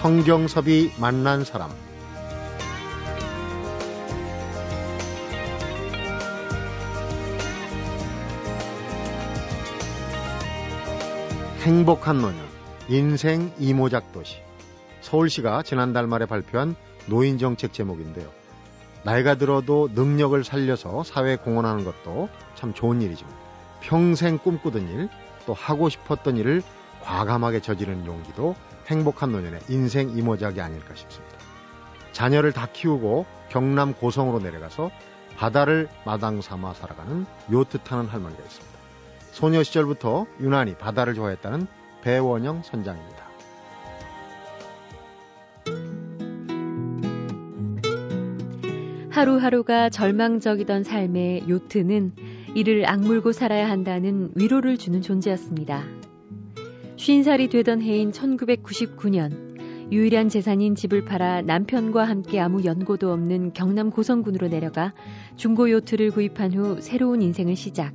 성경섭이 만난 사람 행복한 노년 인생 이모작 도시 서울시가 지난달 말에 발표한 노인 정책 제목인데요. 나이가 들어도 능력을 살려서 사회에 공헌하는 것도 참 좋은 일이지만 평생 꿈꾸던 일, 또 하고 싶었던 일을 과감하게 저지르는 용기도 행복한 노년의 인생 이모작이 아닐까 싶습니다. 자녀를 다 키우고 경남 고성으로 내려가서 바다를 마당 삼아 살아가는 요트 타는 할머니가 있습니다. 소녀 시절부터 유난히 바다를 좋아했다는 배원영 선장입니다. 하루하루가 절망적이던 삶의 요트는 이를 악물고 살아야 한다는 위로를 주는 존재였습니다. 50살이 되던 해인 1999년 유일한 재산인 집을 팔아 남편과 함께 아무 연고도 없는 경남 고성군으로 내려가 중고 요트를 구입한 후 새로운 인생을 시작.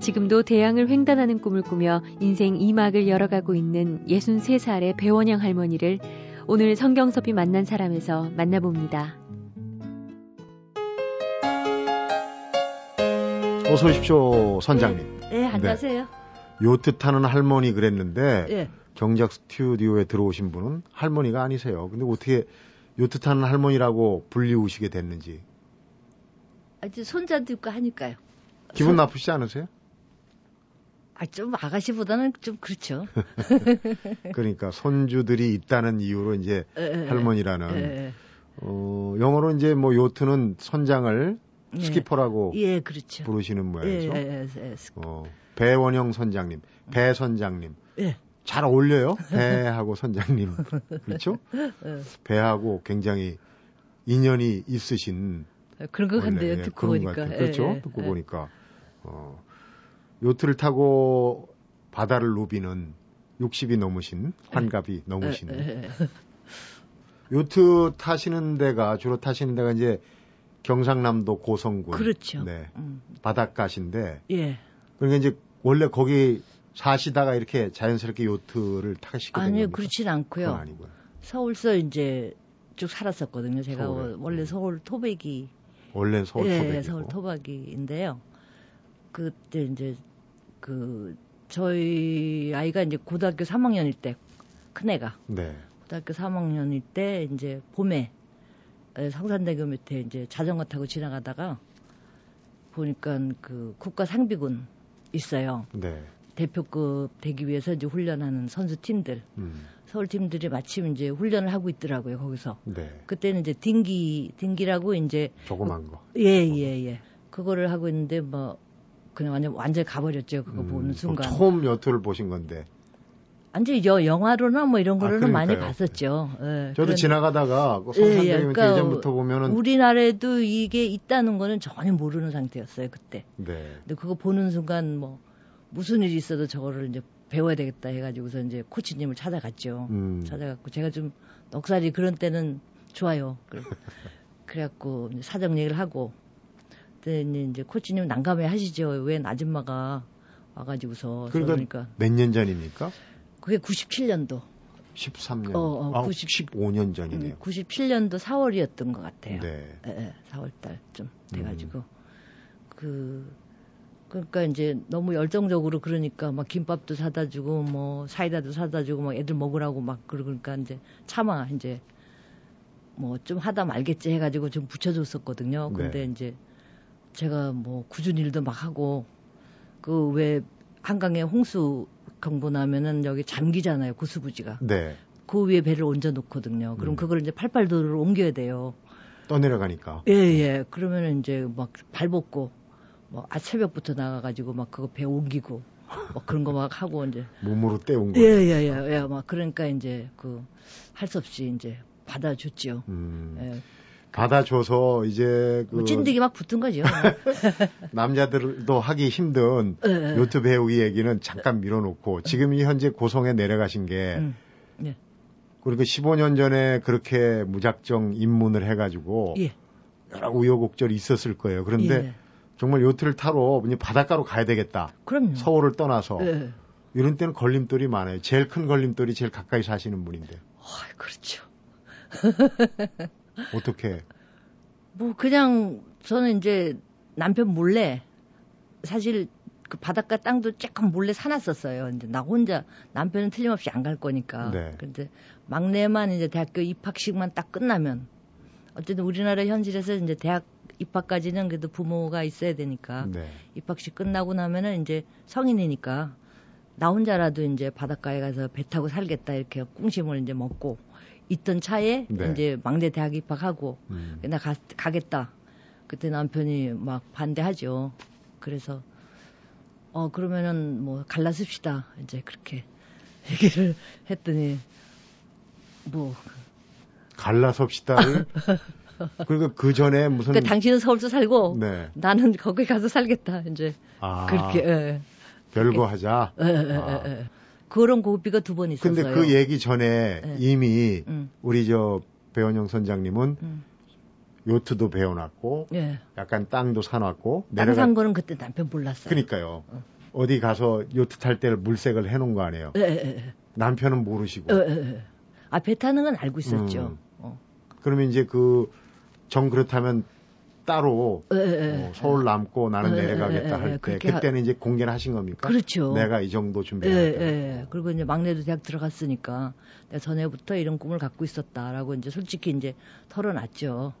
지금도 대양을 횡단하는 꿈을 꾸며 인생 2막을 열어가고 있는 63살의 배원영 할머니를 오늘 성경섭이 만난 사람에서 만나봅니다. 어서 오십시오, 선장님. 네, 네 안녕하세요. 네. 요트 타는 할머니 그랬는데 네. 경작 스튜디오에 들어오신 분은 할머니가 아니세요. 근데 어떻게 요트 타는 할머니라고 불리우시게 됐는지. 아주 손자도 있고 하니까요. 기분 손... 나쁘시지 않으세요? 아, 좀 아가씨보다는 좀 그렇죠. 그러니까 손주들이 있다는 이유로 이제 에, 할머니라는 에, 어, 영어로 이제 뭐 요트는 선장을 예. 스키퍼라고 예, 그렇죠. 부르시는 모양이죠. 예, 예, 예, 어, 배원영 선장님, 배 선장님. 예. 잘 어울려요. 배하고 선장님. 그렇죠? 예. 배하고 굉장히 인연이 있으신 그런 것 같네요. 듣고 보니까. 그렇죠. 듣고 보니까. 어, 요트를 타고 바다를 누비는 60이 넘으신 환갑이 넘으신 요트 타시는 데가 주로 타시는 데가 이제 경상남도 고성군. 그렇죠. 네. 음. 바닷가신데. 예. 그러니까 이제 원래 거기 사시다가 이렇게 자연스럽게 요트를 타시게 된 아니요, 그렇진 않고요. 아니고요. 서울서 이제 쭉 살았었거든요. 제가 서울에. 원래 네. 서울 토백이. 원래 서울 예, 토백이. 서울 토박이인데요. 그때 이제 그 저희 아이가 이제 고등학교 3학년일 때 큰애가 네. 고등학교 3학년일 때 이제 봄에 성산대교 밑에 이제 자전거 타고 지나가다가 보니까 그 국가 상비군 있어요. 네. 대표급 되기 위해서 이제 훈련하는 선수 팀들, 음. 서울 팀들이 마침 이제 훈련을 하고 있더라고요 거기서. 네. 그때는 이제 딩기 딩기라고 이제 조그만 거. 예예예. 예, 예. 그거를 하고 있는데 뭐 그냥 완전 완전 가버렸죠 그거 음, 보는 순간. 처음 여투를 보신 건데. 완전 여, 영화로나 뭐 이런 아, 거로는 아, 많이 봤었죠. 예, 저도 지나가다가 그 성산대교 예, 예, 그러니까 예전부터 보면은 우리나라에도 이게 있다는 거는 전혀 모르는 상태였어요 그때. 네. 근데 그거 보는 순간 뭐 무슨 일이 있어도 저거를 이제 배워야 되겠다 해가지고서 이제 코치님을 찾아갔죠. 음. 찾아갔고 제가 좀 넉살이 그런 때는 좋아요. 그래갖고 사정 얘기를 하고 그때 이제 코치님 난감해 하시죠. 웬 아줌마가 와가지고서 그러니까 몇년 전입니까? 그게 97년도. 13년. 어, 어, 아, 90, 15년 전이네요. 음, 97년도 4월이었던 것 같아요. 네. 예, 예, 4월 달쯤 돼가지고. 음. 그, 그러니까 이제 너무 열정적으로 그러니까 막 김밥도 사다 주고 뭐 사이다도 사다 주고 막 애들 먹으라고 막 그러니까 이제 차마 이제 뭐 좀 하다 말겠지 해가지고 좀 붙여줬었거든요. 근데 네. 이제 제가 뭐 구준 일도 막 하고 그 왜 한강에 홍수 경보 나면은 여기 잠기잖아요 고수부지가. 네. 그 위에 배를 얹어 놓거든요. 그럼 음. 그걸 이제 팔팔도로 옮겨야 돼요. 떠내려가니까. 예, 예. 그러면은 이제 막 발벗고 뭐 아, 새벽부터 나가가지고 막 그거 배 옮기고 막 그런 거 막 하고 이제 몸으로 떼온 거. 예, 예, 예, 예. 막 그러니까 이제 그 할 수 없이 이제 받아줬죠. 음. 예. 받아줘서 이제 그 찐득이 막 붙은 거죠. 남자들도 하기 힘든 네. 요트 배우기 얘기는 잠깐 밀어놓고 지금 이 현재 고성에 내려가신 게 음. 네. 그리고 15년 전에 그렇게 무작정 입문을 해가지고 예. 여러 우여곡절이 있었을 거예요. 그런데 예. 정말 요트를 타러 바닷가로 가야 되겠다. 그럼요. 서울을 떠나서 예. 이런 때는 걸림돌이 많아요. 제일 큰 걸림돌이 제일 가까이 사시는 분인데. 그렇죠. 어떻게? 뭐 그냥 저는 이제 남편 몰래 사실 그 바닷가 땅도 조금 몰래 사놨었어요. 이제 나 혼자 남편은 틀림없이 안 갈 거니까. 네. 근데 막내만 이제 대학교 입학식만 딱 끝나면 어쨌든 우리나라 현실에서 이제 대학 입학까지는 그래도 부모가 있어야 되니까 네. 입학식 끝나고 나면은 이제 성인이니까 나 혼자라도 이제 바닷가에 가서 배 타고 살겠다 이렇게 꿍심을 이제 먹고 있던 차에 네. 이제 막내 대학 입학하고 음. 나 가, 가겠다. 그때 남편이 막 반대하죠. 그래서 어 그러면은 뭐 갈라섭시다. 이제 그렇게 얘기를 했더니 뭐 갈라섭시다를 그러니까 그 전에 무슨 그러니까 당신은 서울서 살고 네. 나는 거기 가서 살겠다. 이제 아, 그렇게 예. 별거 하자. 예, 예, 아. 그런 고비가 두 번 있었어요. 근데 그 얘기 전에 네. 이미 음, 우리 저 배원영 선장님은 음. 요트도 배워놨고 예. 약간 땅도 사놨고 땅산 거는 그때 남편 몰랐어요. 그러니까요. 어. 어디 가서 요트 탈 때를 물색을 해놓은 거 아니에요. 예. 남편은 모르시고. 아, 배 타는 건 알고 있었죠. 음. 어. 그러면 이제 그 정 그렇다면 따로. 어, 서울 남고 나는 내려가겠다 예, 할 예, 때 그때는 이제 공개를 하신 겁니까? 그렇죠. 내가 이 정도 예, 준비했다. 예. 그리고 이제 막내도 대학 들어갔으니까 내가 전에부터 이런 꿈을 갖고 있었다라고 이제 솔직히 이제 털어놨죠.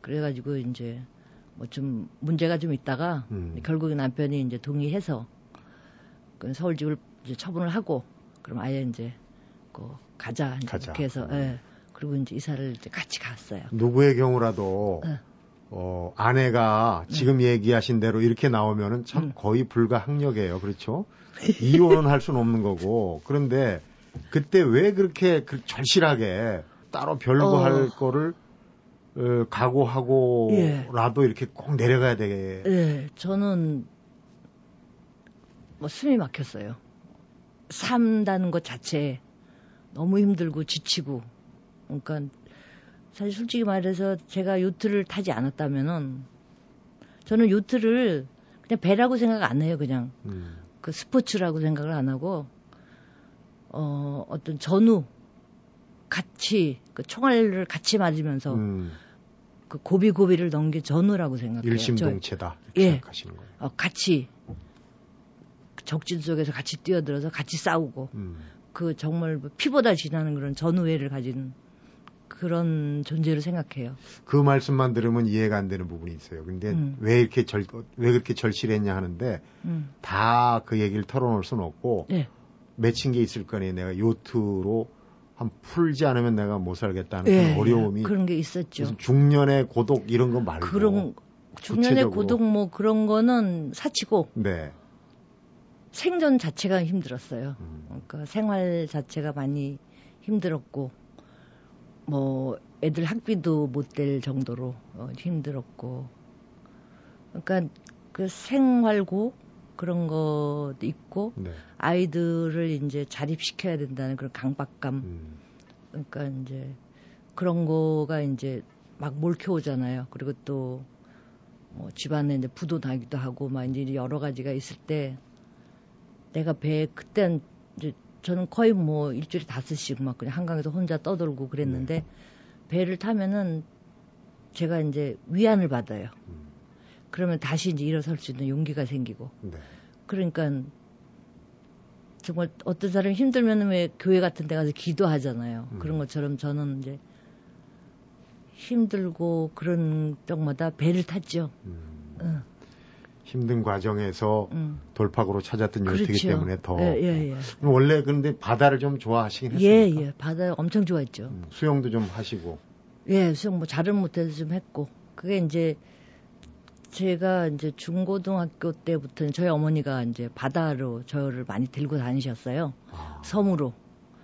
그래가지고 이제 뭐 좀 문제가 좀 있다가 음. 결국에 남편이 이제 동의해서 그 서울집을 이제 처분을 하고 그럼 아예 이제 그 가자. 그렇게 해서 예. 그리고 이제 이사를 이제 같이 갔어요. 누구의 경우라도 예. 어, 아내가 지금 얘기하신 대로 이렇게 나오면은 참 음. 거의 불가항력이에요. 그렇죠? 이혼은 할 수는 없는 거고. 그런데 그때 왜 그렇게 그 절실하게 따로 별거 어. 할 거를 어, 각오하고라도 이렇게 꼭 내려가야 되게. 예, 저는 뭐 숨이 막혔어요. 산다는 것 자체에 너무 힘들고 지치고. 그러니까 사실 솔직히 말해서 제가 요트를 타지 않았다면은 저는 요트를 그냥 배라고 생각 안 해요. 그냥 음, 그 스포츠라고 생각을 안 하고 어 어떤 전후 같이 그 총알을 같이 맞으면서 음, 그 고비고비를 넘긴 전후라고 생각해요. 저- 일심동체다. 이렇게 예. 생각하시는 거예요. 어, 같이 적진 속에서 같이 뛰어들어서 같이 싸우고 음, 그 정말 뭐 피보다 진하는 그런 전우애를 가진 그런 존재로 생각해요. 그 말씀만 들으면 이해가 안 되는 부분이 있어요. 근데 음. 왜 이렇게 절, 왜 그렇게 절실했냐 하는데 음. 다그 얘기를 털어놓을 수는 없고 예. 맺힌 게 있을 거니 내가 요트로 한 풀지 않으면 내가 못 살겠다는 예, 그런 어려움이 그런 게 있었죠. 중년의 고독 이런 거 말고 그런 중년의 구체적으로. 고독 뭐 그런 거는 사치고 네. 생존 자체가 힘들었어요. 음, 그러니까 생활 자체가 많이 힘들었고 뭐 애들 학비도 못 될 정도로 어, 힘들었고 그러니까 그 생활고 그런 것도 있고 네. 아이들을 이제 자립시켜야 된다는 그런 강박감 음, 그러니까 이제 그런 거가 이제 막 몰켜오잖아요. 그리고 또 뭐 집안에 이제 부도 나기도 하고 막 이제 여러 가지가 있을 때 내가 배 그땐 이제 저는 거의 뭐 일주일에 다섯 씩 막 그냥 한강에서 혼자 떠돌고 그랬는데 배를 타면은 제가 이제 위안을 받아요. 음, 그러면 다시 이제 일어설 수 있는 용기가 생기고 네. 그러니까 정말 어떤 사람이 힘들면 왜 교회 같은 데 가서 기도하잖아요. 음. 그런 것처럼 저는 이제 힘들고 그런 때마다 배를 탔죠. 음, 응, 힘든 과정에서 응. 돌파구로 찾았던 요트이기 그렇죠. 때문에 더 예, 예, 예. 원래 그런데 바다를 좀 좋아하시긴 예, 했습니까? 예. 바다 엄청 좋아했죠. 음, 수영도 좀 하시고 예, 수영 뭐 잘은 못해서 좀 했고. 그게 이제 제가 이제 중고등학교 때부터는 저희 어머니가 이제 바다로 저를 많이 들고 다니셨어요. 아, 섬으로.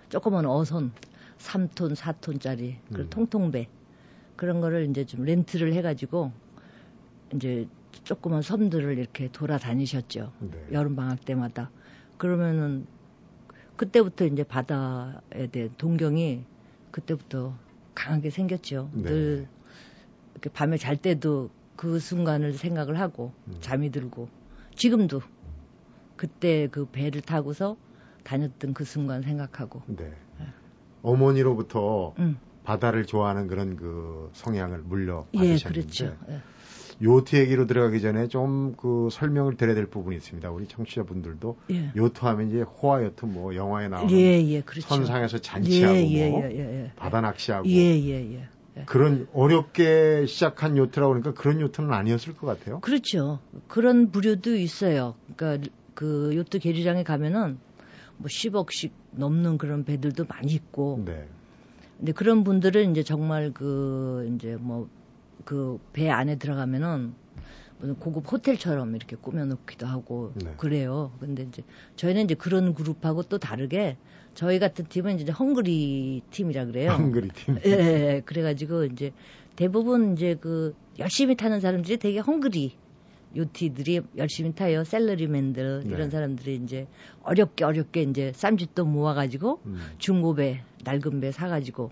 조그만 어선 3톤, 4톤짜리 그 음. 통통배 그런 거를 이제 좀 렌트를 해가지고 이제 조그만 섬들을 이렇게 돌아다니셨죠. 네. 여름 방학 때마다. 그러면은 그때부터 이제 바다에 대한 동경이 그때부터 강하게 생겼죠. 네. 늘 이렇게 밤에 잘 때도 그 순간을 생각을 하고 음. 잠이 들고 지금도 그때 그 배를 타고서 다녔던 그 순간 생각하고 네. 어머니로부터 음. 바다를 좋아하는 그런 그 성향을 물려 받으셨는데 예, 그렇죠. 예. 요트 얘기로 들어가기 전에 좀 그 설명을 드려야 될 부분이 있습니다. 우리 청취자분들도 예. 요트 하면 이제 호화 요트 뭐 영화에 나오는 예, 예, 그렇죠. 선상에서 잔치하고 예, 예, 뭐 예, 바다 낚시하고 그런 어렵게 시작한 요트라고 그러니까 그런 요트는 아니었을 것 같아요. 그렇죠. 그런 부류도 있어요. 그러니까 그 요트 계류장에 가면은 뭐 10억씩 넘는 그런 배들도 많이 있고. 네. 근데 그런 분들은 이제 정말 그 이제 뭐 그 배 안에 들어가면은 무슨 고급 호텔처럼 이렇게 꾸며놓기도 하고 네. 그래요. 근데 이제 저희는 이제 그런 그룹하고 또 다르게 저희 같은 팀은 이제 헝그리 팀이라 그래요. 헝그리 팀. 예, 예. 그래가지고 이제 대부분 이제 그 열심히 타는 사람들이 되게 헝그리 요티들이 열심히 타요. 셀러리맨들 네. 이런 사람들이 이제 어렵게 어렵게 이제 쌈짓도 모아가지고 음. 중고배 낡은 배 사가지고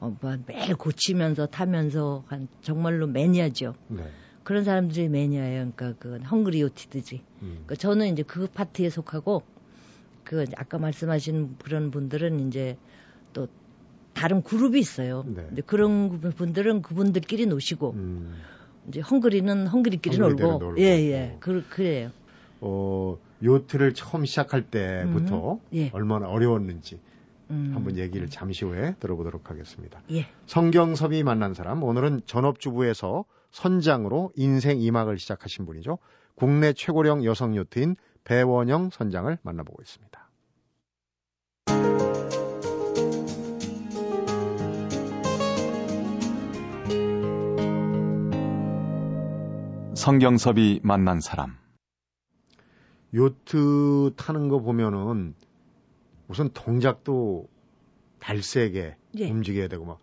어, 뭐 매일 고치면서 타면서 한 정말로 매니아죠. 네. 그런 사람들이 매니아예요. 그러니까 그 헝그리 요티드지. 음. 그러니까 저는 이제 그 파트에 속하고 그 아까 말씀하신 그런 분들은 이제 또 다른 그룹이 있어요. 네. 근데 그런 분들은 그분들끼리 노시고 음. 이제 헝그리는 헝그리끼리 놀고, 놀고. 예, 예. 그, 그래요. 어, 요트를 처음 시작할 때부터 음. 예. 얼마나 어려웠는지 음. 한번 얘기를 잠시 후에 들어보도록 하겠습니다. 예. 성경섭이 만난 사람 오늘은 전업주부에서 선장으로 인생 2막을 시작하신 분이죠. 국내 최고령 여성 요트인 배원영 선장을 만나보고 있습니다. 성경섭이 만난 사람 요트 타는 거 보면은 우선 동작도 발세게 예. 움직여야 되고 막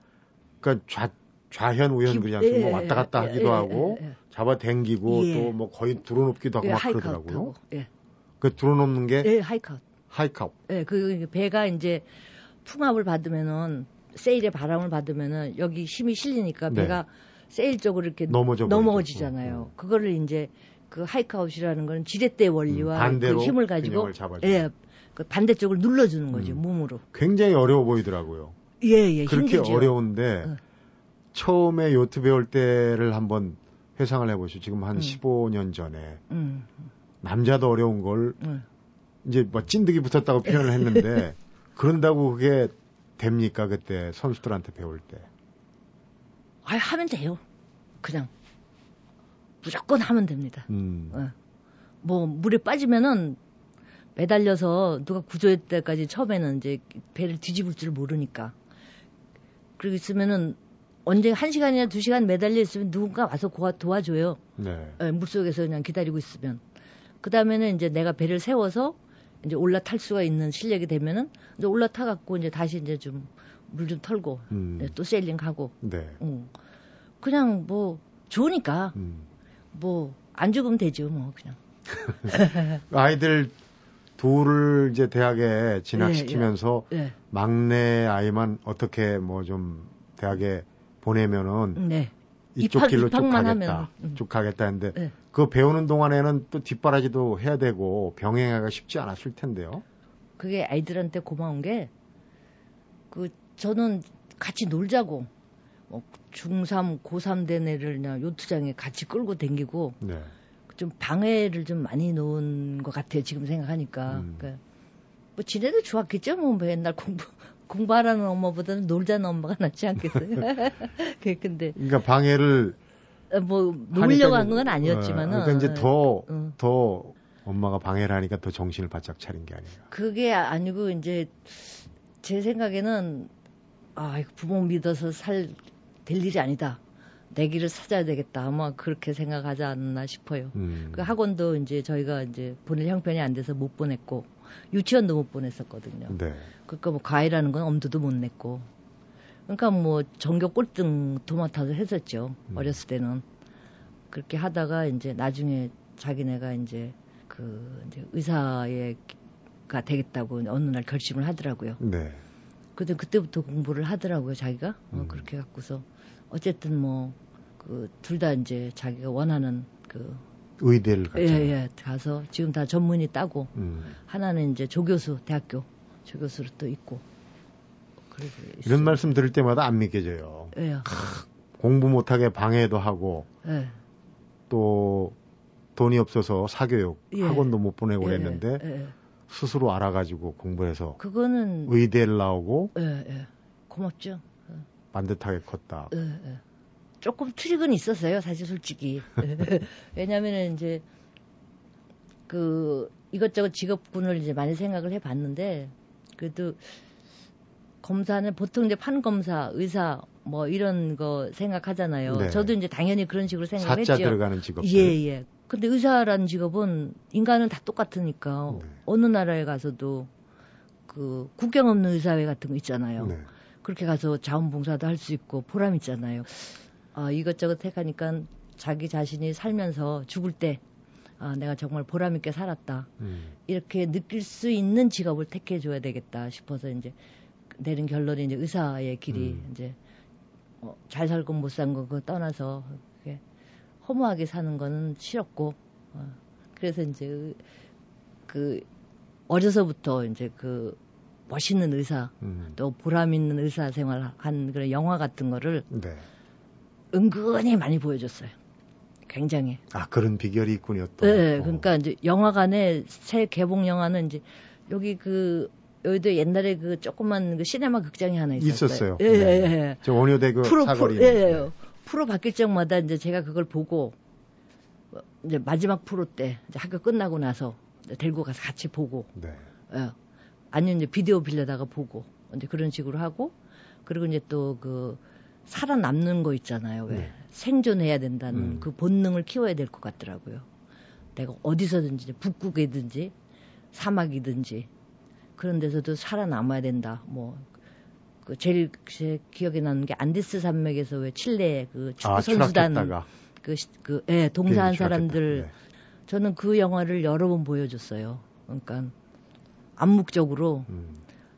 그러니까 좌 좌현 우현 그냥 예, 뭐 왔다 갔다 예, 하기도 예, 하고 예, 예. 잡아 당기고 또 뭐 거의 들어눕기도 하고 막 그러더라고요. 그 들어눕는 게 예, hike out. hike out. 예, 그 배가 이제 풍압을 받으면은 sail에 바람을 받으면은 여기 힘이 실리니까 네. 배가 sail 쪽으로 이렇게 넘어져 넘어지잖아요. 음. 그거를 이제 그 hike out이라는 건 지렛대 원리와 음, 그 힘을 가지고 예, 그 반대쪽을 눌러주는 거죠 음. 몸으로. 굉장히 어려워 보이더라고요. 예, 예, 그렇게 힘들죠. 어려운데 어. 처음에 요트 배울 때를 한번 회상을 해보시죠. 지금 한 음. 15년 전에 음. 남자도 어려운 걸 음. 이제 뭐 찐득이 붙었다고 표현을 했는데 그런다고 그게 됩니까 그때 선수들한테 배울 때? 아 하면 돼요. 그냥 무조건 하면 됩니다. 음. 어. 뭐 물에 빠지면은 매달려서 누가 구조할 때까지 처음에는 이제 배를 뒤집을 줄 모르니까. 그러고 있으면은 언제 한 시간이나 두 시간 매달려 있으면 누군가 와서 도와줘요. 네. 네, 물속에서 그냥 기다리고 있으면. 그 다음에는 이제 내가 배를 세워서 이제 올라탈 수가 있는 실력이 되면은 이제 올라타 갖고 이제 다시 이제 좀 물 좀 털고 음. 네, 또 세일링 가고. 네. 응. 그냥 뭐 좋으니까 음. 뭐안 죽으면 되죠 뭐 그냥. 아이들 둘을 이제 대학에 진학시키면서 예, 예, 예. 막내 아이만 어떻게 뭐 좀 대학에 보내면은 네. 이쪽 입학, 길로 쭉 가겠다, 음. 쭉 가겠다 했는데 네. 그 배우는 동안에는 또 뒷바라지도 해야 되고 병행하기가 쉽지 않았을 텐데요. 그게 아이들한테 고마운 게 그 저는 같이 놀자고 뭐 중3, 고3 된 애를 그냥 요트장에 같이 끌고 댕기고 네. 좀 방해를 좀 많이 놓은 것 같아요. 지금 생각하니까. 음. 그러니까 뭐 지네도 좋았겠죠. 뭐 맨날 공부 공부하라는 엄마보다는 놀자는 엄마가 낫지 않겠어요. 그 근데 그러니까 방해를 어, 뭐 놀려고 한 건 아니었지만은 어, 그러니까 이제 더더 어. 더 엄마가 방해를 하니까 더 정신을 바짝 차린 게 아니에요. 그게 아니고 이제 제 생각에는 아 부모 믿어서 살 될 일이 아니다. 내 길을 찾아야 되겠다. 아마 그렇게 생각하지 않나 싶어요. 음. 그 학원도 이제 저희가 이제 보낼 형편이 안 돼서 못 보냈고 유치원도 못 보냈었거든요. 네. 그러니까 뭐 과외라는 건 엄두도 못 냈고. 그러니까 뭐 전교 꼴등 도맡아서 했었죠. 음. 어렸을 때는. 그렇게 하다가 이제 나중에 자기네가 이제 그 이제 의사가 되겠다고 어느 날 결심을 하더라고요. 네. 근데 그때부터 공부를 하더라고요, 자기가. 어, 음. 어, 그렇게 갖고서 어쨌든 뭐 그 둘 다 이제 자기가 원하는 그 의대를 갔죠. 예, 예, 가서 지금 다 전문의 따고 음. 하나는 이제 조교수 대학교 조교수로 또 있고 이런 말씀 들을 때마다 안 믿겨져요. 왜요? 공부 못하게 방해도 하고 네. 또 돈이 없어서 사교육 예. 학원도 못 보내고 예. 그랬는데 예. 스스로 알아가지고 공부해서 그거는 의대를 나오고 예, 예. 고맙죠. 반듯하게 컸다. 예, 예. 조금 트릭은 있었어요, 사실 솔직히. 왜냐면은 이제 그 이것저것 직업군을 이제 많이 생각을 해 봤는데 그래도 검사는 보통 이제 판검사, 의사 뭐 이런 거 생각하잖아요. 네. 저도 이제 당연히 그런 식으로 생각했죠. 사자 들어가는 직업. 예, 예. 근데 의사라는 직업은 인간은 다 똑같으니까 네. 어느 나라에 가서도 그 국경 없는 의사회 같은 거 있잖아요. 네. 그렇게 가서 자원봉사도 할 수 있고 보람 있잖아요. 아, 이것저것 해가니까 자기 자신이 살면서 죽을 때 아, 내가 정말 보람 있게 살았다. 음. 이렇게 느낄 수 있는 직업을 택해 줘야 되겠다 싶어서 이제 내린 결론이 이제 의사의 길이 음. 이제 어, 잘 살고 못 산 거 그거 떠나서 그게 허무하게 사는 거는 싫었고 어, 그래서 이제 그 어려서부터 이제 그 멋있는 의사 음. 또 보람 있는 의사 생활 한 그런 영화 같은 거를 네. 은근히 많이 보여줬어요. 굉장히. 아 그런 비결이 있군요. 또. 네, 그러니까 이제 영화관에 새 개봉 영화는 이제 여기 그 여기도 옛날에 그 조그만 그 시네마 극장이 하나 있었어요. 있었어요. 예, 네. 예, 예. 저 원효대교 프로, 사거리. 프로, 예, 예. 프로 바뀔 적마다 이제 제가 그걸 보고 이제 마지막 프로 때 이제 학교 끝나고 나서 데리고 가서 같이 보고. 네. 예. 아니면 이제 비디오 빌려다가 보고 이제 그런 식으로 하고 그리고 이제 또 그 살아남는 거 있잖아요. 왜 네. 생존해야 된다는 음. 그 본능을 키워야 될 것 같더라고요. 내가 어디서든지 북극이든지 사막이든지 그런 데서도 살아남아야 된다. 뭐, 그 제일 제 기억에 나는 게 안데스 산맥에서 왜 칠레 그 축구 아, 선수단 그, 그, 예, 동사한 사람들 네. 저는 그 영화를 여러 번 보여줬어요. 그러니까 암묵적으로 음.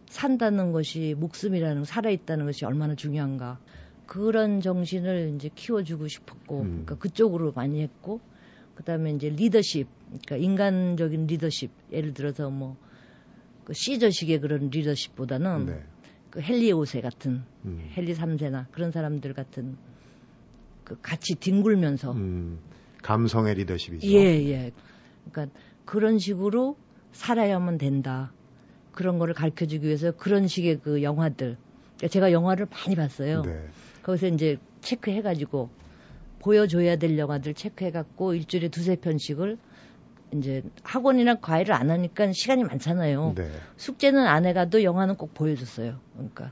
산다는 것이 목숨이라는 살아있다는 것이 얼마나 중요한가 그런 정신을 이제 키워주고 싶었고 음. 그러니까 그쪽으로 많이 했고 그다음에 이제 리더십 그러니까 인간적인 리더십 예를 들어서 뭐 그 시저식의 그런 리더십보다는 네. 그 헨리 5세 같은 음. 헨리 3세나 그런 사람들 같은 그 같이 뒹굴면서 음. 감성의 리더십이죠. 예, 예. 그러니까 그런 식으로 살아야만 된다. 그런 거를 가르쳐 주기 위해서 그런 식의 그 영화들. 그러니까 제가 영화를 많이 봤어요. 네. 거기서 이제 체크해 가지고 보여줘야 될 영화들 체크해 갖고 일주일에 두세 편씩을 이제 학원이나 과외를 안 하니까 시간이 많잖아요. 네. 숙제는 안 해가도 영화는 꼭 보여줬어요. 그러니까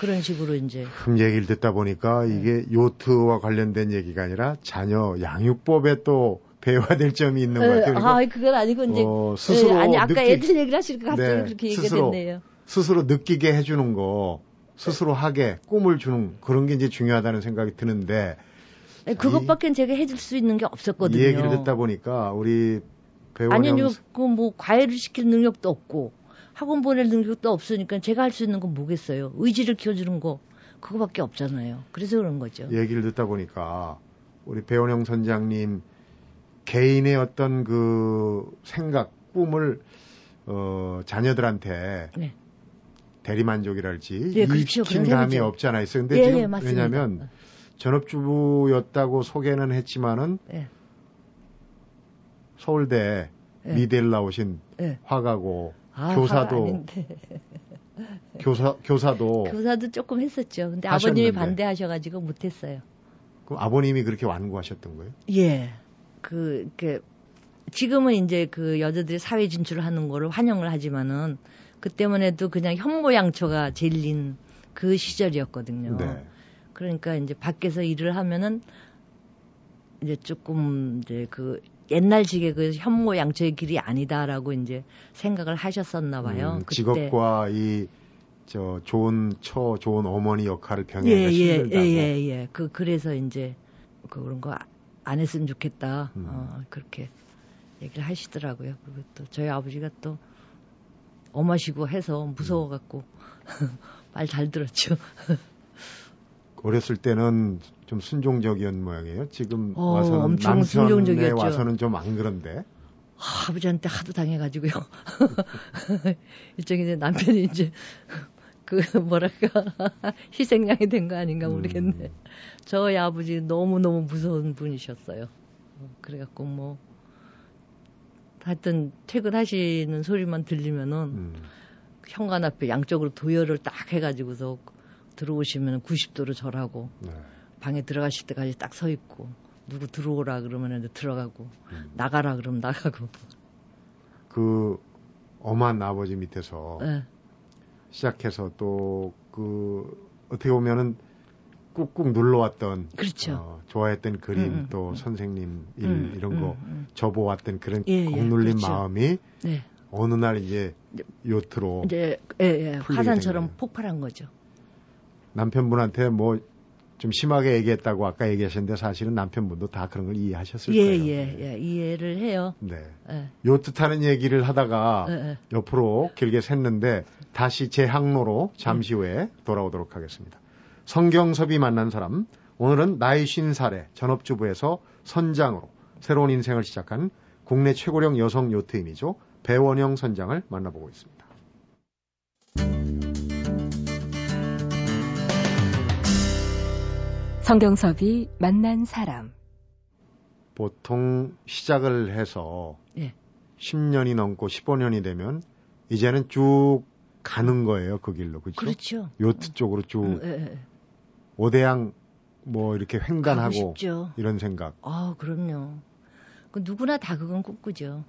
그런 식으로 이제. 그 얘기를 듣다 보니까 네. 이게 요트와 관련된 얘기가 아니라 자녀 양육법에 또 배워야 점이 있는 것 같아요. 그러니까 아, 그건 아니고 이제 어, 스스로 네, 아니 아까 느끼... 애들 얘기를 하시니까 갑자기 네, 그렇게 얘기가 스스로, 됐네요. 스스로 느끼게 해주는 거, 스스로 하게 꿈을 주는 그런 게 이제 중요하다는 생각이 드는데. 그것밖엔 제가 해줄 수 있는 게 없었거든요. 이 얘기를 듣다 보니까 우리 아니, 그뭐 과외를 시킬 능력도 없고 학원 보낼 능력도 없으니까 제가 할 수 있는 건 뭐겠어요? 의지를 키워주는 거 그거밖에 없잖아요. 그래서 그런 거죠. 얘기를 듣다 보니까 우리 배원영 선장님 개인의 어떤 그 생각, 꿈을 어 자녀들한테 네. 대리만족이랄지 네, 그렇죠. 이익시킨 감이 없지 않아 있어요. 근데 예, 지금 예, 왜냐하면 전업주부였다고 소개는 했지만은 예. 서울대 네. 미대를 나오신 네. 화가고 아, 교사도 교사 교사도 교사도 조금 했었죠. 근데 하셨는데. 아버님이 반대하셔가지고 못했어요. 그럼 아버님이 그렇게 완구하셨던 거예요? 예. 그, 그 지금은 이제 그 여자들이 사회 진출을 하는 거를 환영을 하지만은 그때만 해도 그냥 현모양처가 질린 그 시절이었거든요. 네. 그러니까 이제 밖에서 일을 하면은 이제 조금 이제 그 옛날식의 그 현모 양처의 길이 아니다라고 이제 생각을 하셨었나 봐요. 음, 직업과 이 저 좋은 처 좋은 어머니 역할을 병행하기 예, 예, 힘들다고. 예, 예, 예. 그 그래서 이제 그 그런 거 안 했으면 좋겠다. 음. 어, 그렇게 얘기를 하시더라고요. 그리고 또 저희 아버지가 또 엄하시고 해서 무서워 갖고 말 잘 들었죠. 어렸을 때는 좀 순종적이었 모양이에요. 지금 어, 와서는 엄청 순종적이었죠. 와서는 좀 안 그런데. 아, 아버지한테 하도 당해가지고요. 일종의 이제 남편이 이제 그 뭐랄까 희생양이 된 거 아닌가 모르겠네. 음. 저희 아버지 너무 너무 무서운 분이셨어요. 그래갖고 뭐 하여튼 퇴근하시는 소리만 들리면은 음. 현관 앞에 양쪽으로 도열을 딱 해가지고서 들어오시면 90도로 절하고 네. 방에 들어가실 때까지 딱 서 있고 누구 들어오라 그러면 이제 들어가고 음. 나가라 그러면 나가고 그 엄한 아버지 밑에서 네. 시작해서 또 그 어떻게 보면은 꾹꾹 눌러왔던 그렇죠. 어, 좋아했던 그림 음, 음, 또 음. 선생님 일 음, 이런 거 음, 음. 접어왔던 그런 예, 예, 공눌린 그렇죠. 마음이 네. 어느 날 이제 요트로 이제 예, 예. 화산처럼 폭발한 거죠. 남편분한테 뭐 좀 심하게 얘기했다고 아까 얘기하셨는데 사실은 남편분도 다 그런 걸 이해하셨을 예, 거예요. 예, 예, 이해를 해요. 네. 예. 요트 타는 얘기를 하다가 예, 예. 옆으로 길게 샜는데 다시 제 항로로 잠시 후에 돌아오도록 하겠습니다. 성경섭이 만난 사람 오늘은 나이 쉰 살의 전업주부에서 선장으로 새로운 인생을 시작한 국내 최고령 여성 요트임이죠. 배원영 선장을 만나보고 있습니다. 성경섭이 만난 사람. 보통 시작을 해서 예. 10년이 넘고 15년이 되면 이제는 쭉 가는 거예요 그 길로 그렇죠? 그렇죠. 요트 쪽으로 쭉 음, 예, 예. 오대양 뭐 이렇게 횡단하고 이런 생각. 아 그럼요. 그 누구나 다 그건 꿈꾸죠.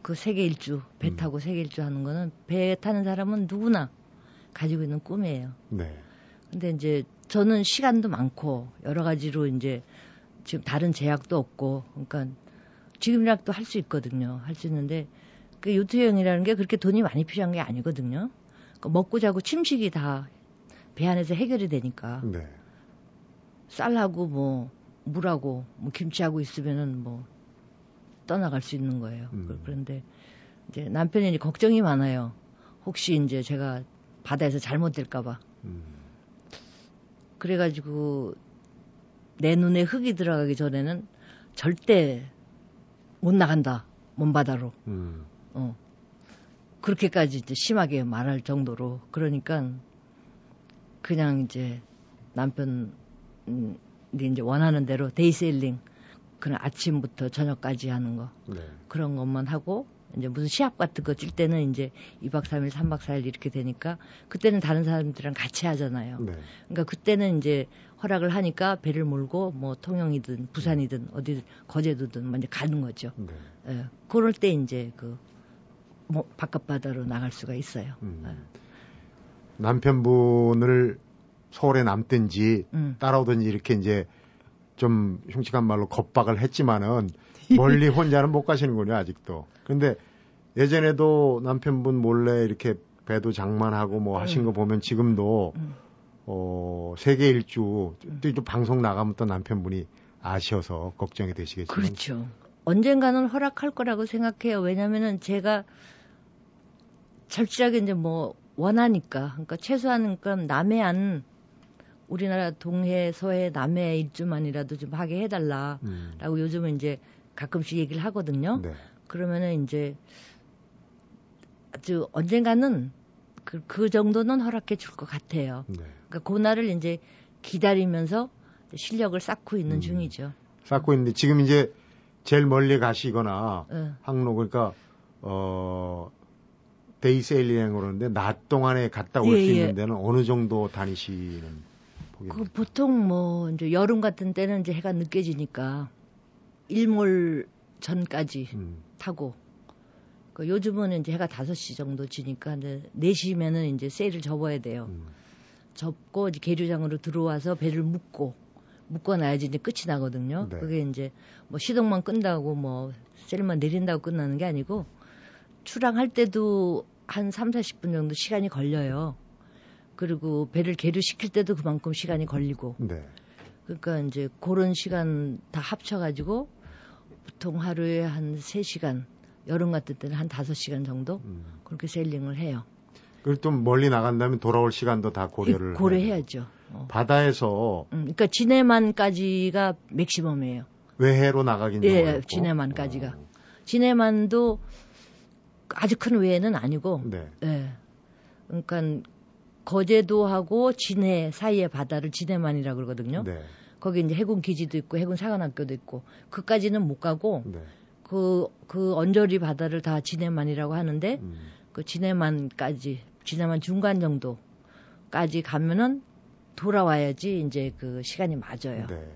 그 세계 일주 배 음. 타고 세계 일주 하는 거는 배 타는 사람은 누구나 가지고 있는 꿈이에요. 네. 근데 이제 저는 시간도 많고 여러 가지로 이제 지금 다른 제약도 없고 그러니까 지금이라도 할 수 있거든요. 할 수 있는데 그 요트 여행이라는 게 그렇게 돈이 많이 필요한 게 아니거든요. 그러니까 먹고 자고 침식이 다 배 안에서 해결이 되니까. 네. 쌀하고 뭐 물하고 뭐 김치하고 있으면은 뭐 떠나갈 수 있는 거예요. 음. 그런데 이제 남편이 걱정이 많아요. 혹시 이제 제가 바다에서 잘못될까봐. 음. 그래가지고 내 눈에 흙이 들어가기 전에는 절대 못 나간다. 먼바다로. 음. 어. 그렇게까지 이제 심하게 말할 정도로. 그러니까 그냥 이제 남편 음, 이제 원하는 대로 day sailing 그런 아침부터 저녁까지 하는 거 네. 그런 것만 하고 이제 무슨 시합 같은 거 뛸 때는 이제 2박 3일, 3박 4일 이렇게 되니까 그때는 다른 사람들이랑 같이 하잖아요. 네. 그러니까 그때는 이제 허락을 하니까 배를 몰고 뭐 통영이든 부산이든 어디 거제도든 먼저 가는 거죠. 네. 예. 그럴 때 이제 그 뭐 바깥 바다로 나갈 수가 있어요. 음. 예. 남편분을 서울에 남든지 음. 따라오든지 이렇게 이제 좀 흉측한 말로 겁박을 했지만은 멀리 혼자는 못 가시는군요 아직도. 근데 예전에도 남편분 몰래 이렇게 배도 장만하고 뭐 음. 하신 거 보면 지금도 음. 어 세계 일주 또, 또 방송 나가면 또 남편분이 아셔서 걱정이 되시겠지만 그렇죠. 언젠가는 허락할 거라고 생각해요. 왜냐면은 제가 절실하게 이제 뭐 원하니까 그러니까 최소한 그럼 남해안 우리나라 동해, 서해, 남해 일주만이라도 좀 하게 해달라라고 음. 요즘은 이제 가끔씩 얘기를 하거든요. 네. 그러면은 이제 아주 언젠가는 그, 그 정도는 허락해 줄 것 같아요. 네. 그러니까 그날을 이제 기다리면서 실력을 쌓고 있는 음. 중이죠. 쌓고 있는데 지금 이제 제일 멀리 가시거나 네. 항로 그러니까 어 day sailing 그러는데 낮 동안에 갔다 올수 예, 예. 있는 데는 어느 정도 다니시는 그 보통 뭐 이제 여름 같은 때는 이제 해가 늦게 지니까 일몰 전까지 음. 타고 그 요즘은 이제 해가 5시 정도 지니까 이제 4시면은 이제 sail을 접어야 돼요. 음. 접고 이제 계류장으로 들어와서 배를 묶고 묶어 놔야지 이제 끝이 나거든요. 네. 그게 이제 뭐 시동만 끈다고 뭐 세일만 내린다고 끝나는 게 아니고 출항할 때도 한 3, 40분 정도 시간이 걸려요. 그리고 배를 계류시킬 때도 그만큼 시간이 걸리고. 네. 그러니까 이제 그런 시간 다 합쳐가지고 보통 하루에 한 3시간, 여름 같은 때는 한 5시간 정도 음. 그렇게 세일링을 해요. 그리고 좀 멀리 나간다면 돌아올 시간도 다 고려를 고려해야죠. 어. 바다에서 음, 그러니까 진해만까지가 맥시멈이에요. 외해로 나가긴 예, 예 진해만까지가. 어. 진해만도 아주 큰 외해는 아니고. 네. 예. 그러니까 거제도하고 진해 사이의 바다를 진해만이라 고 그러거든요. 네. 거기 이제 해군 기지도 있고 해군 사관학교도 있고 그까지는 못 가고 네. 그, 그 언저리 바다를 다 진해만이라고 하는데 음. 그 진해만까지 진해만 중간 정도까지 가면은 돌아와야지 이제 그 시간이 맞아요. 네.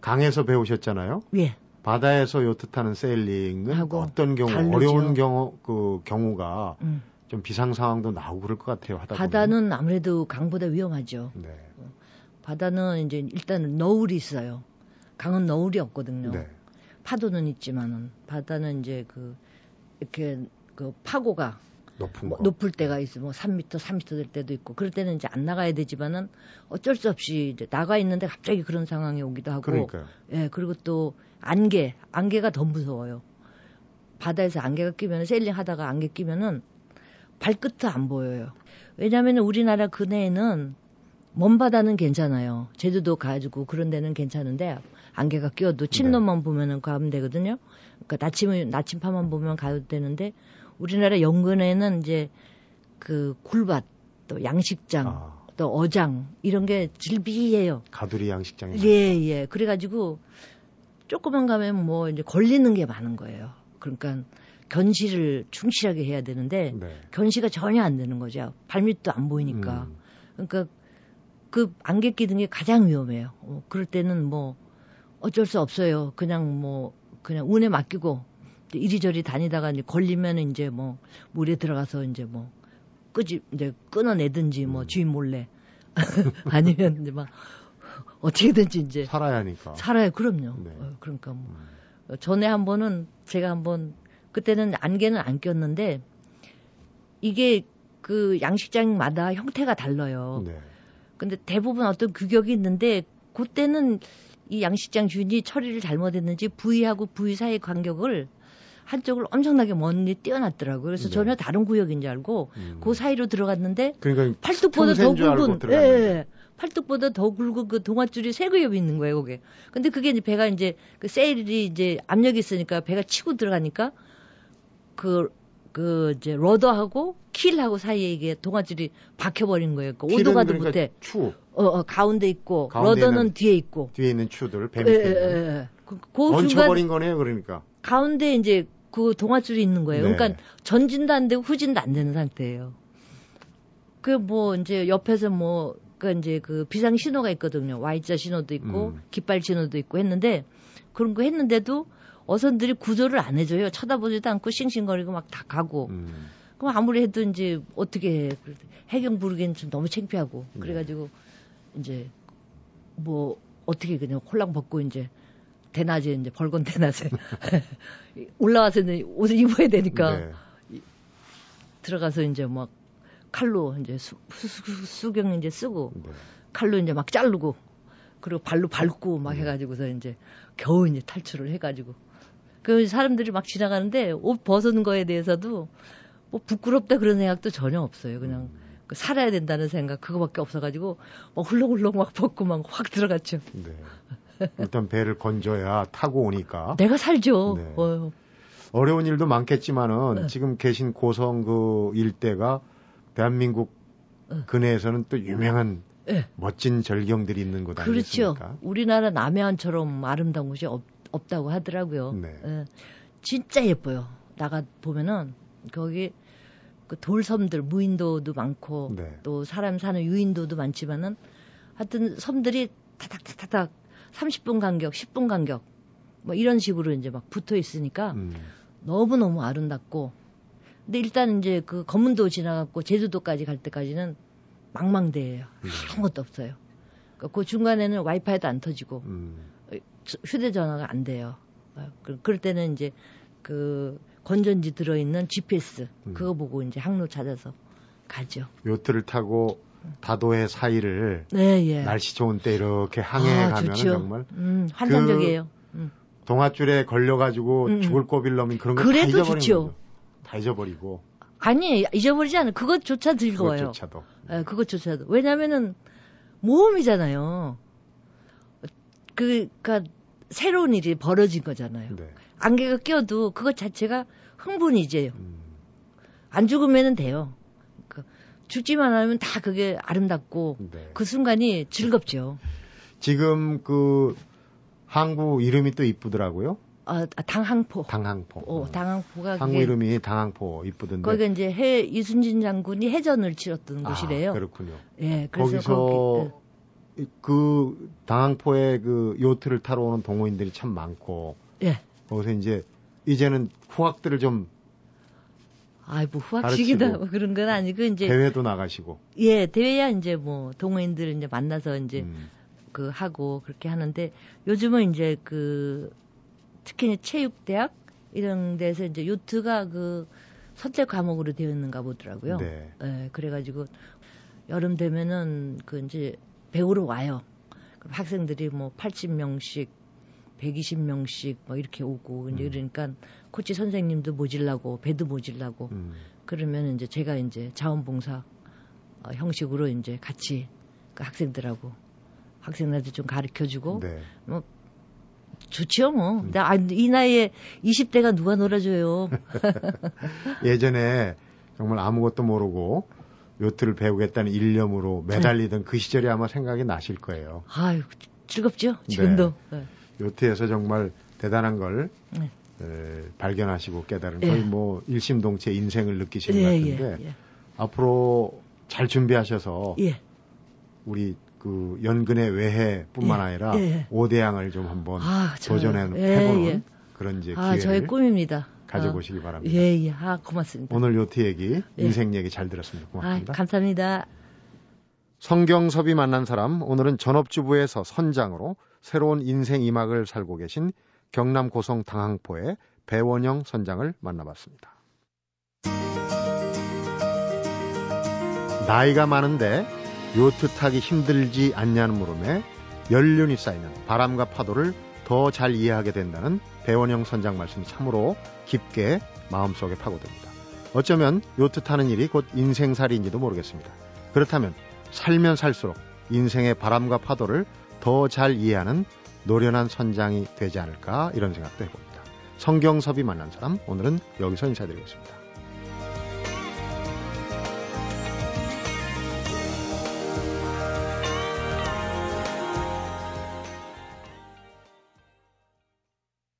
강에서 배우셨잖아요. 예. 바다에서 요트 타는 세일링은 어떤 경우 다르죠. 어려운 경우 그 경우가 음. 좀 비상 상황도 나오고 그럴 것 같아요. 하다 보면. 바다는 아무래도 강보다 위험하죠. 네. 바다는 이제 일단은 너울이 있어요. 강은 너울이 없거든요. 네. 파도는 있지만은 바다는 이제 그 이렇게 그 파고가 높은 뭐 거. 높을 때가 있어. 뭐 3m, 3m 될 때도 있고. 그럴 때는 이제 안 나가야 되지만은 어쩔 수 없이 이제 나가 있는데 갑자기 그런 상황이 오기도 하고. 그러니까요. 예, 그리고 또 안개, 안개가 더 무서워요. 바다에서 안개가 끼면 세일링 하다가 안개 끼면은 발끝도 안 보여요. 왜냐하면 우리나라 근해에는 먼 바다는 괜찮아요. 제주도 가지고 그런 데는 괜찮은데 안개가 끼어도 침노만 보면은 가면 되거든요. 그러니까 나침 나침파만 보면 가도 되는데 우리나라 연근에는 이제 그 굴밭 또 양식장 아, 또 어장 이런 게 질비해요. 가두리 양식장에. 예, 예. 그래 가지고 조금만 가면 뭐 이제 걸리는 게 많은 거예요. 그러니까 견시를 충실하게 해야 되는데 네. 견시가 전혀 안 되는 거죠. 발밑도 안 보이니까. 음, 그러니까 그 안개 끼는 게 가장 위험해요. 어, 그럴 때는 뭐 어쩔 수 없어요. 그냥 뭐 그냥 운에 맡기고 이리저리 다니다가 이제 걸리면 이제 뭐 물에 들어가서 이제 뭐 끄지 이제 끊어내든지 뭐 음. 주인 몰래 아니면 이제 막 어떻게든지 이제 살아야 하니까. 살아요. 그럼요. 네. 어, 그러니까 뭐 음, 어, 전에 한 번은 제가 한번 그때는 안개는 안 꼈는데 이게 그 양식장마다 형태가 달라요. 네. 근데 대부분 어떤 규격이 있는데 그때는 이 양식장 주인이 처리를 잘못했는지 부위하고 부위 사이 간격을 한쪽을 엄청나게 멀리 띄어놨더라고요. 그래서 네. 전혀 다른 구역인 줄 알고 음. 그 사이로 들어갔는데 그러니까 팔뚝보다 더 굵은. 예, 예. 팔뚝보다 더 굵은 그 동아줄이 세 그엽이 있는 거예요, 그게. 근데 그게 이제 배가 이제 그 세일이 이제 압력이 있으니까 배가 치고 들어가니까 그, 그 이제 러더하고 킬하고 사이에 이게 동아줄이 박혀버린 거예요. 그 오도가도 그러니까 못해. 추 어, 어, 가운데 있고 러더는 뒤에 있고. 뒤에 있는 추들 배 예, 예. 예, 예. 그, 그 얹혀버린 거네요. 그러니까. 가운데 이제 그 동아줄이 있는 거예요. 네. 그러니까 전진도 안 되고 후진도 안 되는 상태예요. 그 뭐 이제 옆에서 뭐그 이제 그 비상 신호가 있거든요. Y자 신호도 있고 음. 깃발 신호도 있고 했는데 그런 거 했는데도 어선들이 구조를 안 해줘요. 쳐다보지도 않고 싱싱거리고 막 다 가고. 음. 그럼 아무리 해도 이제 어떻게 해. 해경 부르기엔 좀 너무 창피하고. 네. 그래가지고 이제 뭐 어떻게 그냥 홀랑 벗고 이제 대낮에 이제 벌건 대낮에 올라와서 이제 옷을 입어야 되니까 네. 들어가서 이제 막 칼로 이제 수, 수, 수, 수경 이제 쓰고 네. 칼로 이제 막 자르고 그리고 발로 밟고 막 네. 해가지고서 이제 겨우 이제 탈출을 해가지고 그 사람들이 막 지나가는데 옷 벗은 거에 대해서도 뭐 부끄럽다 그런 생각도 전혀 없어요. 그냥 음. 그 살아야 된다는 생각 그거밖에 없어가지고 막 훌렁훌렁 막 벗고 막 확 들어갔죠. 네. 일단 배를 건져야 타고 오니까 내가 살죠. 네. 어, 어려운 일도 많겠지만은 네. 지금 계신 고성 그 일대가 대한민국 네. 근해에서는 또 유명한 네. 멋진 절경들이 있는 곳 그렇죠. 아니겠습니까? 우리나라 남해안처럼 아름다운 곳이 없, 없다고 하더라고요. 네. 예. 진짜 예뻐요. 나가 보면은 거기 그 돌섬들 무인도도 많고 네. 또 사람 사는 유인도도 많지만은 하여튼 섬들이 타닥타닥 30분 간격, 10분 간격 뭐 이런 식으로 이제 막 붙어 있으니까 음. 너무 너무 아름답고 근데 일단 이제 그 검문도 지나갔고 제주도까지 갈 때까지는 망망대해요. 네. 아무것도 없어요. 그그 중간에는 와이파이도 안 터지고 음. 휴대전화가 안 돼요. 어, 그, 그럴 때는 이제 그 건전지 들어있는 GPS 음. 그거 보고 이제 항로 찾아서 가죠. 요트를 타고 다도해 사이를 네, 예. 날씨 좋은 때 이렇게 항해 아, 가면. 정말 음, 환상적이에요. 음. 동아줄에 걸려가지고 음. 죽을 고비를 넘은 그런 거다 그래도 잊어버린 좋죠. 거죠. 다 잊어버리고 아니 잊어버리지 않아. 그것조차 즐거워요. 그것조차도 예, 그것조차도. 왜냐면은 모험이잖아요. 그, 그니까 새로운 일이 벌어진 거잖아요. 네. 안개가 껴도 그것 자체가 흥분이지. 음. 안 죽으면 돼요. 그 죽지만 않으면 다 그게 아름답고 네. 그 순간이 즐겁죠. 지금 그 항구 이름이 또 이쁘더라고요. 아, 당항포. 당항포. 어, 당항포가 항구 이름이 당항포 이쁘던데. 거기가 이제 해 이순진 장군이 해전을 치렀던 아, 곳이래요. 그렇군요. 예, 그래서 거기서 거기, 예. 그 당항포에 그 요트를 타러 오는 동호인들이 참 많고. 예. 거기서 이제 이제는 후학들을 좀 아이 뭐 후학식이다 뭐 그런 건 아니고 이제 대회도 나가시고. 예, 대회야 이제 뭐 동호인들 이제 만나서 이제 음. 그 하고 그렇게 하는데 요즘은 이제 그 특히 체육대학 이런 데서 이제 요트가 그 선택 과목으로 되어 있는가 보더라고요. 네. 네 그래가지고 여름 되면은 그 이제 배우러 와요. 그럼 학생들이 뭐 80명씩 120명씩 뭐 이렇게 오고 이제 음. 그러니까 코치 선생님도 모질라고 배도 모질라고 음. 그러면 이제 제가 이제 자원봉사 어, 형식으로 이제 같이 그 학생들하고 학생들한테 좀 가르쳐 주고 네. 뭐 좋죠, 뭐. 음. 나, 이 나이에 20대가 누가 놀아줘요. 예전에 정말 아무것도 모르고 요트를 배우겠다는 일념으로 매달리던 네. 그 시절이 아마 생각이 나실 거예요. 아유, 즐겁죠, 지금도. 네. 네. 요트에서 정말 대단한 걸 네. 에, 발견하시고 깨달은 거의 예. 뭐 일심동체 인생을 느끼시는 예, 것 같은데 예, 앞으로 잘 준비하셔서 우리 그 연근의 외해뿐만 예, 아니라 예. 오대양을 좀 한번 아, 도전해 예, 보는 예. 그런 이제 기회를 아, 저의 꿈입니다. 가져보시기 아, 바랍니다. 예, 예. 아, 고맙습니다. 오늘 요트 얘기, 예. 인생 얘기 잘 들었습니다. 고맙습니다. 아, 감사합니다. 성경섭이 만난 사람, 오늘은 전업주부에서 선장으로 새로운 인생 이막을 살고 계신 경남 고성 당항포의 배원영 선장을 만나봤습니다. 나이가 많은데 요트 타기 힘들지 않냐는 물음에 연륜이 쌓이면 바람과 파도를 더 잘 이해하게 된다는 배원영 선장 말씀이 참으로 깊게 마음속에 파고듭니다. 어쩌면 요트 타는 일이 곧 인생살이인지도 모르겠습니다. 그렇다면 살면 살수록 인생의 바람과 파도를 더 잘 이해하는 노련한 선장이 되지 않을까 이런 생각도 해봅니다. 성경섭이 만난 사람 오늘은 여기서 인사드리겠습니다.